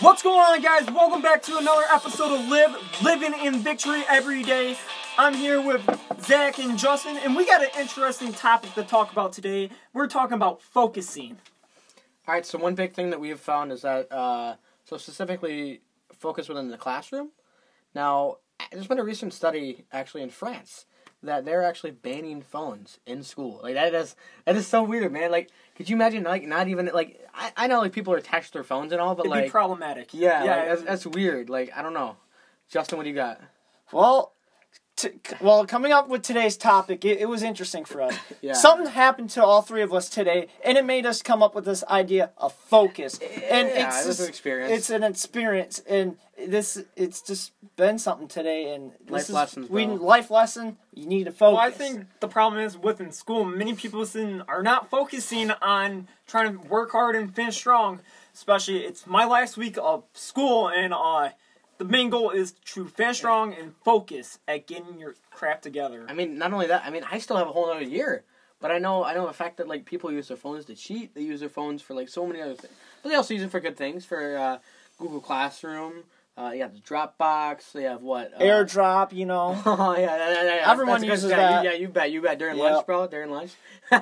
What's going on, guys? Welcome back to another episode of Live Living in Victory Every Day. I'm here with Zach and Justin, and we got an interesting topic to talk about today. We're talking about focusing. All right, so one big thing that we have found is that, uh, so specifically focus within the classroom. Now, there's been a recent study actually in France that they're actually banning phones in school. Like that is that is so weird, man. Like, could you imagine like not even like I, I know like people are attached to their phones and all, but It'd like be problematic. yeah, yeah. like, that's, that's weird. Like I don't know. Justin, what do you got? Well, t- well, coming up with today's topic, it, it was interesting for us. Yeah. Something happened to all three of us today, and it made us come up with this idea of focus. and Yeah, it's it was an experience. It's an experience, and this it's just been something today. And this Life is, lessons, We bro. life lesson. You need to focus. Well, I think the problem is within school, many people sin- are not focusing on trying to work hard and finish strong. Especially, it's my last week of school, and uh, the main goal is to finish strong and focus at getting your crap together. I mean, not only that. I mean, I still have a whole other year. But I know, I know the fact that like people use their phones to cheat. They use their phones for like so many other things. But they also use it for good things, for uh, Google Classroom. Uh, you have the Dropbox. They have what? Uh, airdrop. You know. Oh yeah, yeah, yeah, yeah. Everyone a good- uses yeah, that. You, yeah, you bet, you bet. During Yep. lunch, bro. During lunch. All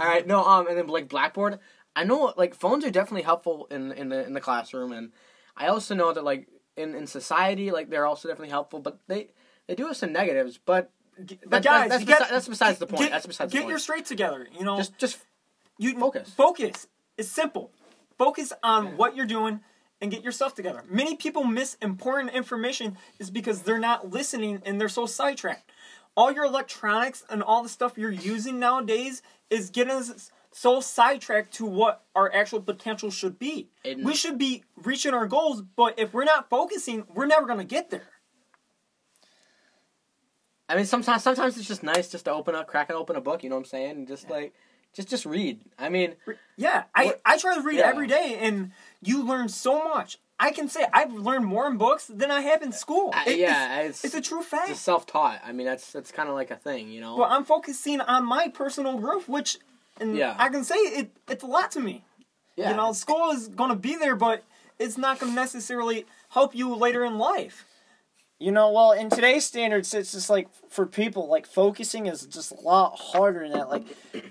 right, no, um, and then like Blackboard. I know like phones are definitely helpful in in the in the classroom, and I also know that like in in society, like they're also definitely helpful, but they they do have some negatives. But But That- guys, that's you get- besi- that's besides the point. Get, That's besides the point. get your straight together. You know, just just you focus. Focus. It's simple. Focus on what you're doing and get yourself together. Many people miss important information is because they're not listening and they're so sidetracked. All your electronics and all the stuff you're using nowadays is getting us so sidetracked to what our actual potential should be. And- we should be reaching our goals, but if we're not focusing, we're never going to get there. I mean, sometimes sometimes it's just nice just to open up, crack and open a book. You know what I'm saying? And just like just just read. I mean, Yeah, I, What- I try to read Yeah. every day, and you learn so much. I can say I've learned more in books than I have in school. It- yeah, it's, it's it's a true fact. it's self taught. I mean, that's that's kind of like a thing, you know. But I'm focusing on my personal growth, which, and Yeah. I can say it. It's a lot to me. yeah. You know, school is going to be there, but it's not to necessarily help you later in life. You know, well, in today's standards, it's just like for people, like focusing is just a lot harder than that. Like,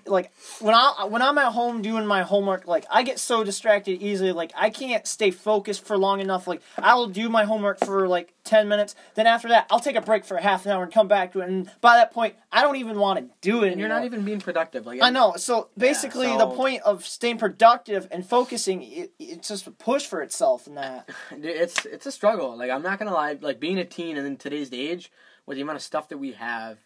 like when I when I'm at home doing my homework, like I get so distracted easily. Like I can't stay focused for long enough. Like I will do my homework for like ten minutes, then after that, I'll take a break for half an hour and come back to it. And by that point, I don't even want to do it. and you're not even being productive. Like I know. So basically, the so- point of staying productive and focusing, it, it's just a push for itself in that. It's it's a struggle. Like I'm not gonna lie, like being a teen and in today's age, with the amount of stuff that we have,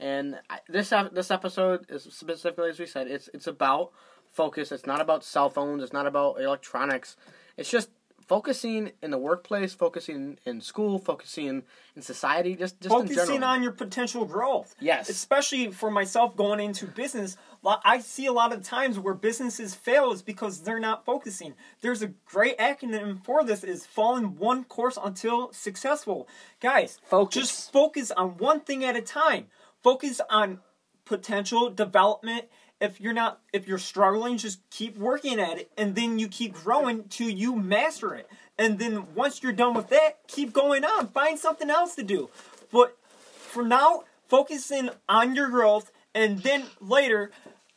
and I, this this episode is specifically as we said, it's it's about focus. It's not about cell phones. It's not about electronics. It's just focusing in the workplace, focusing in school, focusing in society, just just Focusing on your potential growth. Yes. Especially for myself going into business, I see a lot of times where businesses fail is because they're not focusing. There's a great acronym for this is following one course until successful. Guys, Focus. just focus on one thing at a time. Focus on potential development. If you're not if you're struggling, just keep working at it and then you keep growing till you master it. And then once you're done with that, keep going on. Find something else to do. But for now, focus in on your growth and then later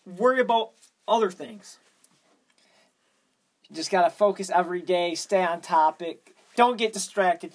worry about other things. You just gotta focus every day, stay on topic, don't get distracted.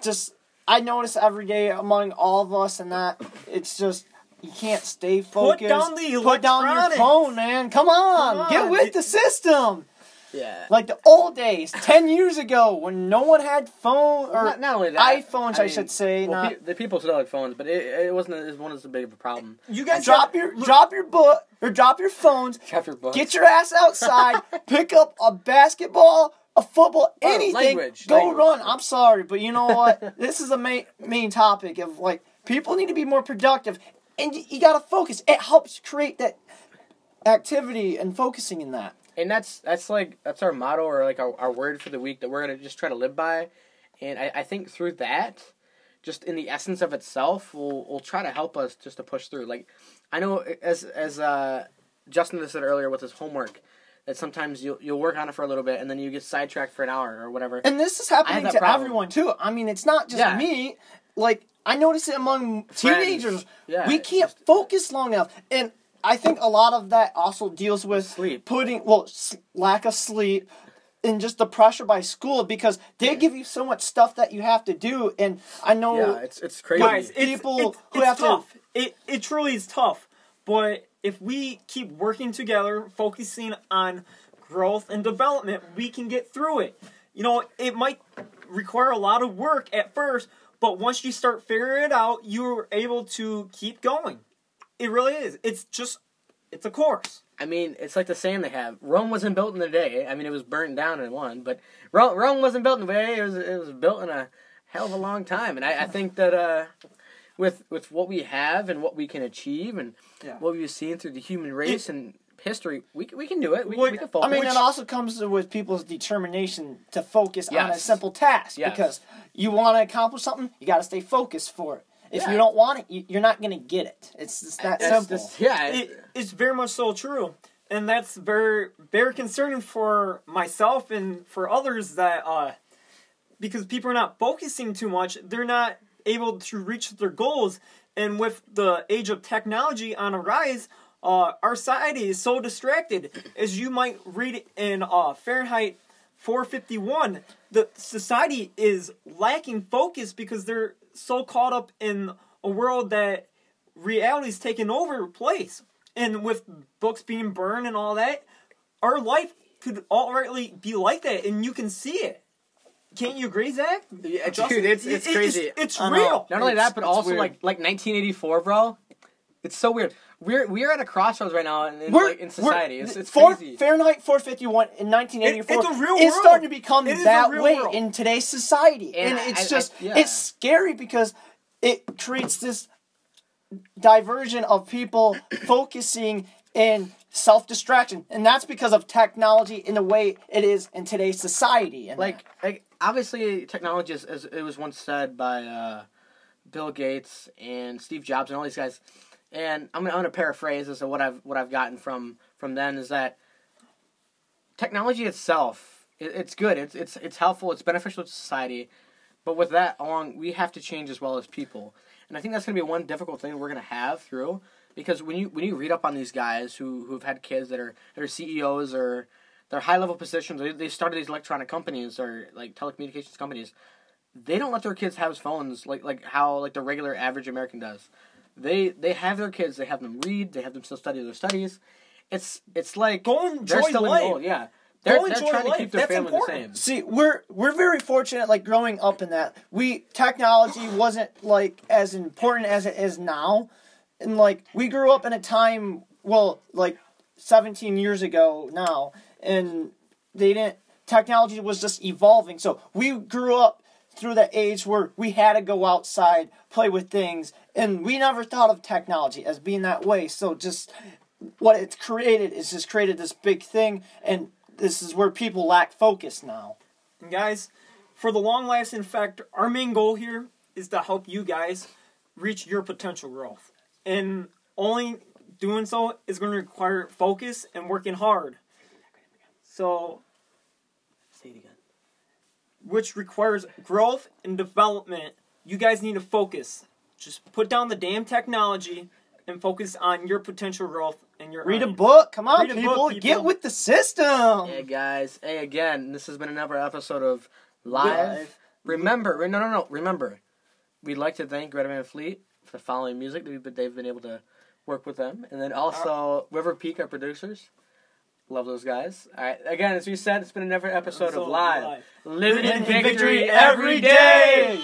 Just I notice every day among all of us and that it's just you can't stay focused. down the Put down your phone, man. Come on, Come get with It- the system. yeah. Like the old days, ten years ago, when no one had phone or not, not only that, iPhones, I, mean, should say. well, not pe- the people still had phones, but it, it wasn't as one as big of a problem. You guys drop your look- drop your book or drop your phones. Drop your books. Get your ass outside. pick up a basketball, a football, Oh, anything. language, go language. run. I'm sorry, but you know what? this is a main main topic of like people need to be more productive, and you, you got to focus. It helps create that activity and focusing in that. and that's that's like that's our motto or like our, our word for the week that we're gonna just try to live by and I, I think through that just in the essence of itself will will try to help us just to push through like i know as as uh justin said earlier with his homework that sometimes you'll you'll work on it for a little bit and then you get sidetracked for an hour or whatever. And this is happening to problem. everyone too. I mean, it's not just Yeah. me. Like I notice it among Friends. teenagers. Yeah, we can't just- focus long enough, and I think a lot of that also deals with Sleep. putting well s- lack of sleep. And just the pressure by school because they give you so much stuff that you have to do, and I know yeah, it's it's crazy. Guys, it's, People it's, who it's have to- tough. It it truly is tough. But if we keep working together, focusing on growth and development, we can get through it. You know, it might require a lot of work at first, but once you start figuring it out, you're able to keep going. It really is. It's just it's a course. I mean, it's like the saying they have: Rome wasn't built in a day. I mean, it was burnt down in one, but Rome, Rome wasn't built in a day. It was it was built in a hell of a long time. And I, I think that uh, with with what we have and what we can achieve and Yeah. what we've seen through the human race and history, we can- we can do it. We, Would- we can focus. I mean, Which- it also comes with people's determination to focus on a simple task Yes. because you want to accomplish something, you got to stay focused for it. If Yeah. you don't want it, you, you're not going to get it. It's just that That's simple. just- yeah, it, it's very much so true and that's very very concerning for myself and for others that uh because people are not focusing too much they're not able to reach their goals and with the age of technology on a rise uh, our society is so distracted as you might read in uh, fahrenheit 451 the society is lacking focus because they're so caught up in a world that reality's taken over place. And with books being burned and all that, our life could already be like that, and you can see it. Can't you agree, Zach? Yeah, Justin? dude, it's- it's It- crazy. It's, I know. real. Not only that, but it's also weird. like like 1984, bro. It's so weird. We're we're at a crossroads right now in, in, like, in society. It's, it's Four- crazy. Fahrenheit 451 in 1984 It- it's a real is world. starting to become It is a that way world. in today's society, And and, I- it's I- just yeah. it's scary because it creates this diversion of people focusing in self distraction, and that's because of technology in the way it is in today's society. And like like obviously technology is, as it was once said by uh, Bill Gates and Steve Jobs and all these guys. And I'm gonna, I'm gonna paraphrase this. of what I've what I've gotten from from then is that technology itself it, it's good. It's it's it's helpful. It's beneficial to society. But with that along, we have to change as well as people. And I think that's gonna be one difficult thing we're gonna have through because when you when you read up on these guys who who've had kids that are that are CEOs or they're high level positions. They, they started these electronic companies or like telecommunications companies. They don't let their kids have phones like like how like the regular average American does. They they have their kids. They have them read. They have them still study their studies. It's it's like Go enjoy they're still life. in Yeah, they're, Go they're enjoy trying life. to keep their That's family important. the same. See, we're we're very fortunate, like growing up in that we technology wasn't like as important as it is now, and like we grew up in a time, well, like seventeen years ago now, and they didn't. Technology was just evolving, so we grew up through the age where we had to go outside, play with things, and we never thought of technology as being that way. So just what it's created is just created this big thing, and this is where people lack focus now. And guys, for the long lasting effect, our main goal here is to help you guys reach your potential growth. And only doing so is going to require focus and working hard. So, Say it again. Which requires growth and development. You guys need to focus. Just put down the damn technology and focus on your potential growth and your Read a book. Come on, people. book, people. Get with the system. Hey guys, hey again. This has been another episode of Live. Live. Remember, no, no, no. Remember, we'd like to thank Greta Van Fleet for the following music. They've they've been able to work with them, and then also uh, River Peak, our producers. Love those guys. All right. Again, as we said, it's been another episode Episode of Live. Live. Living in victory every day.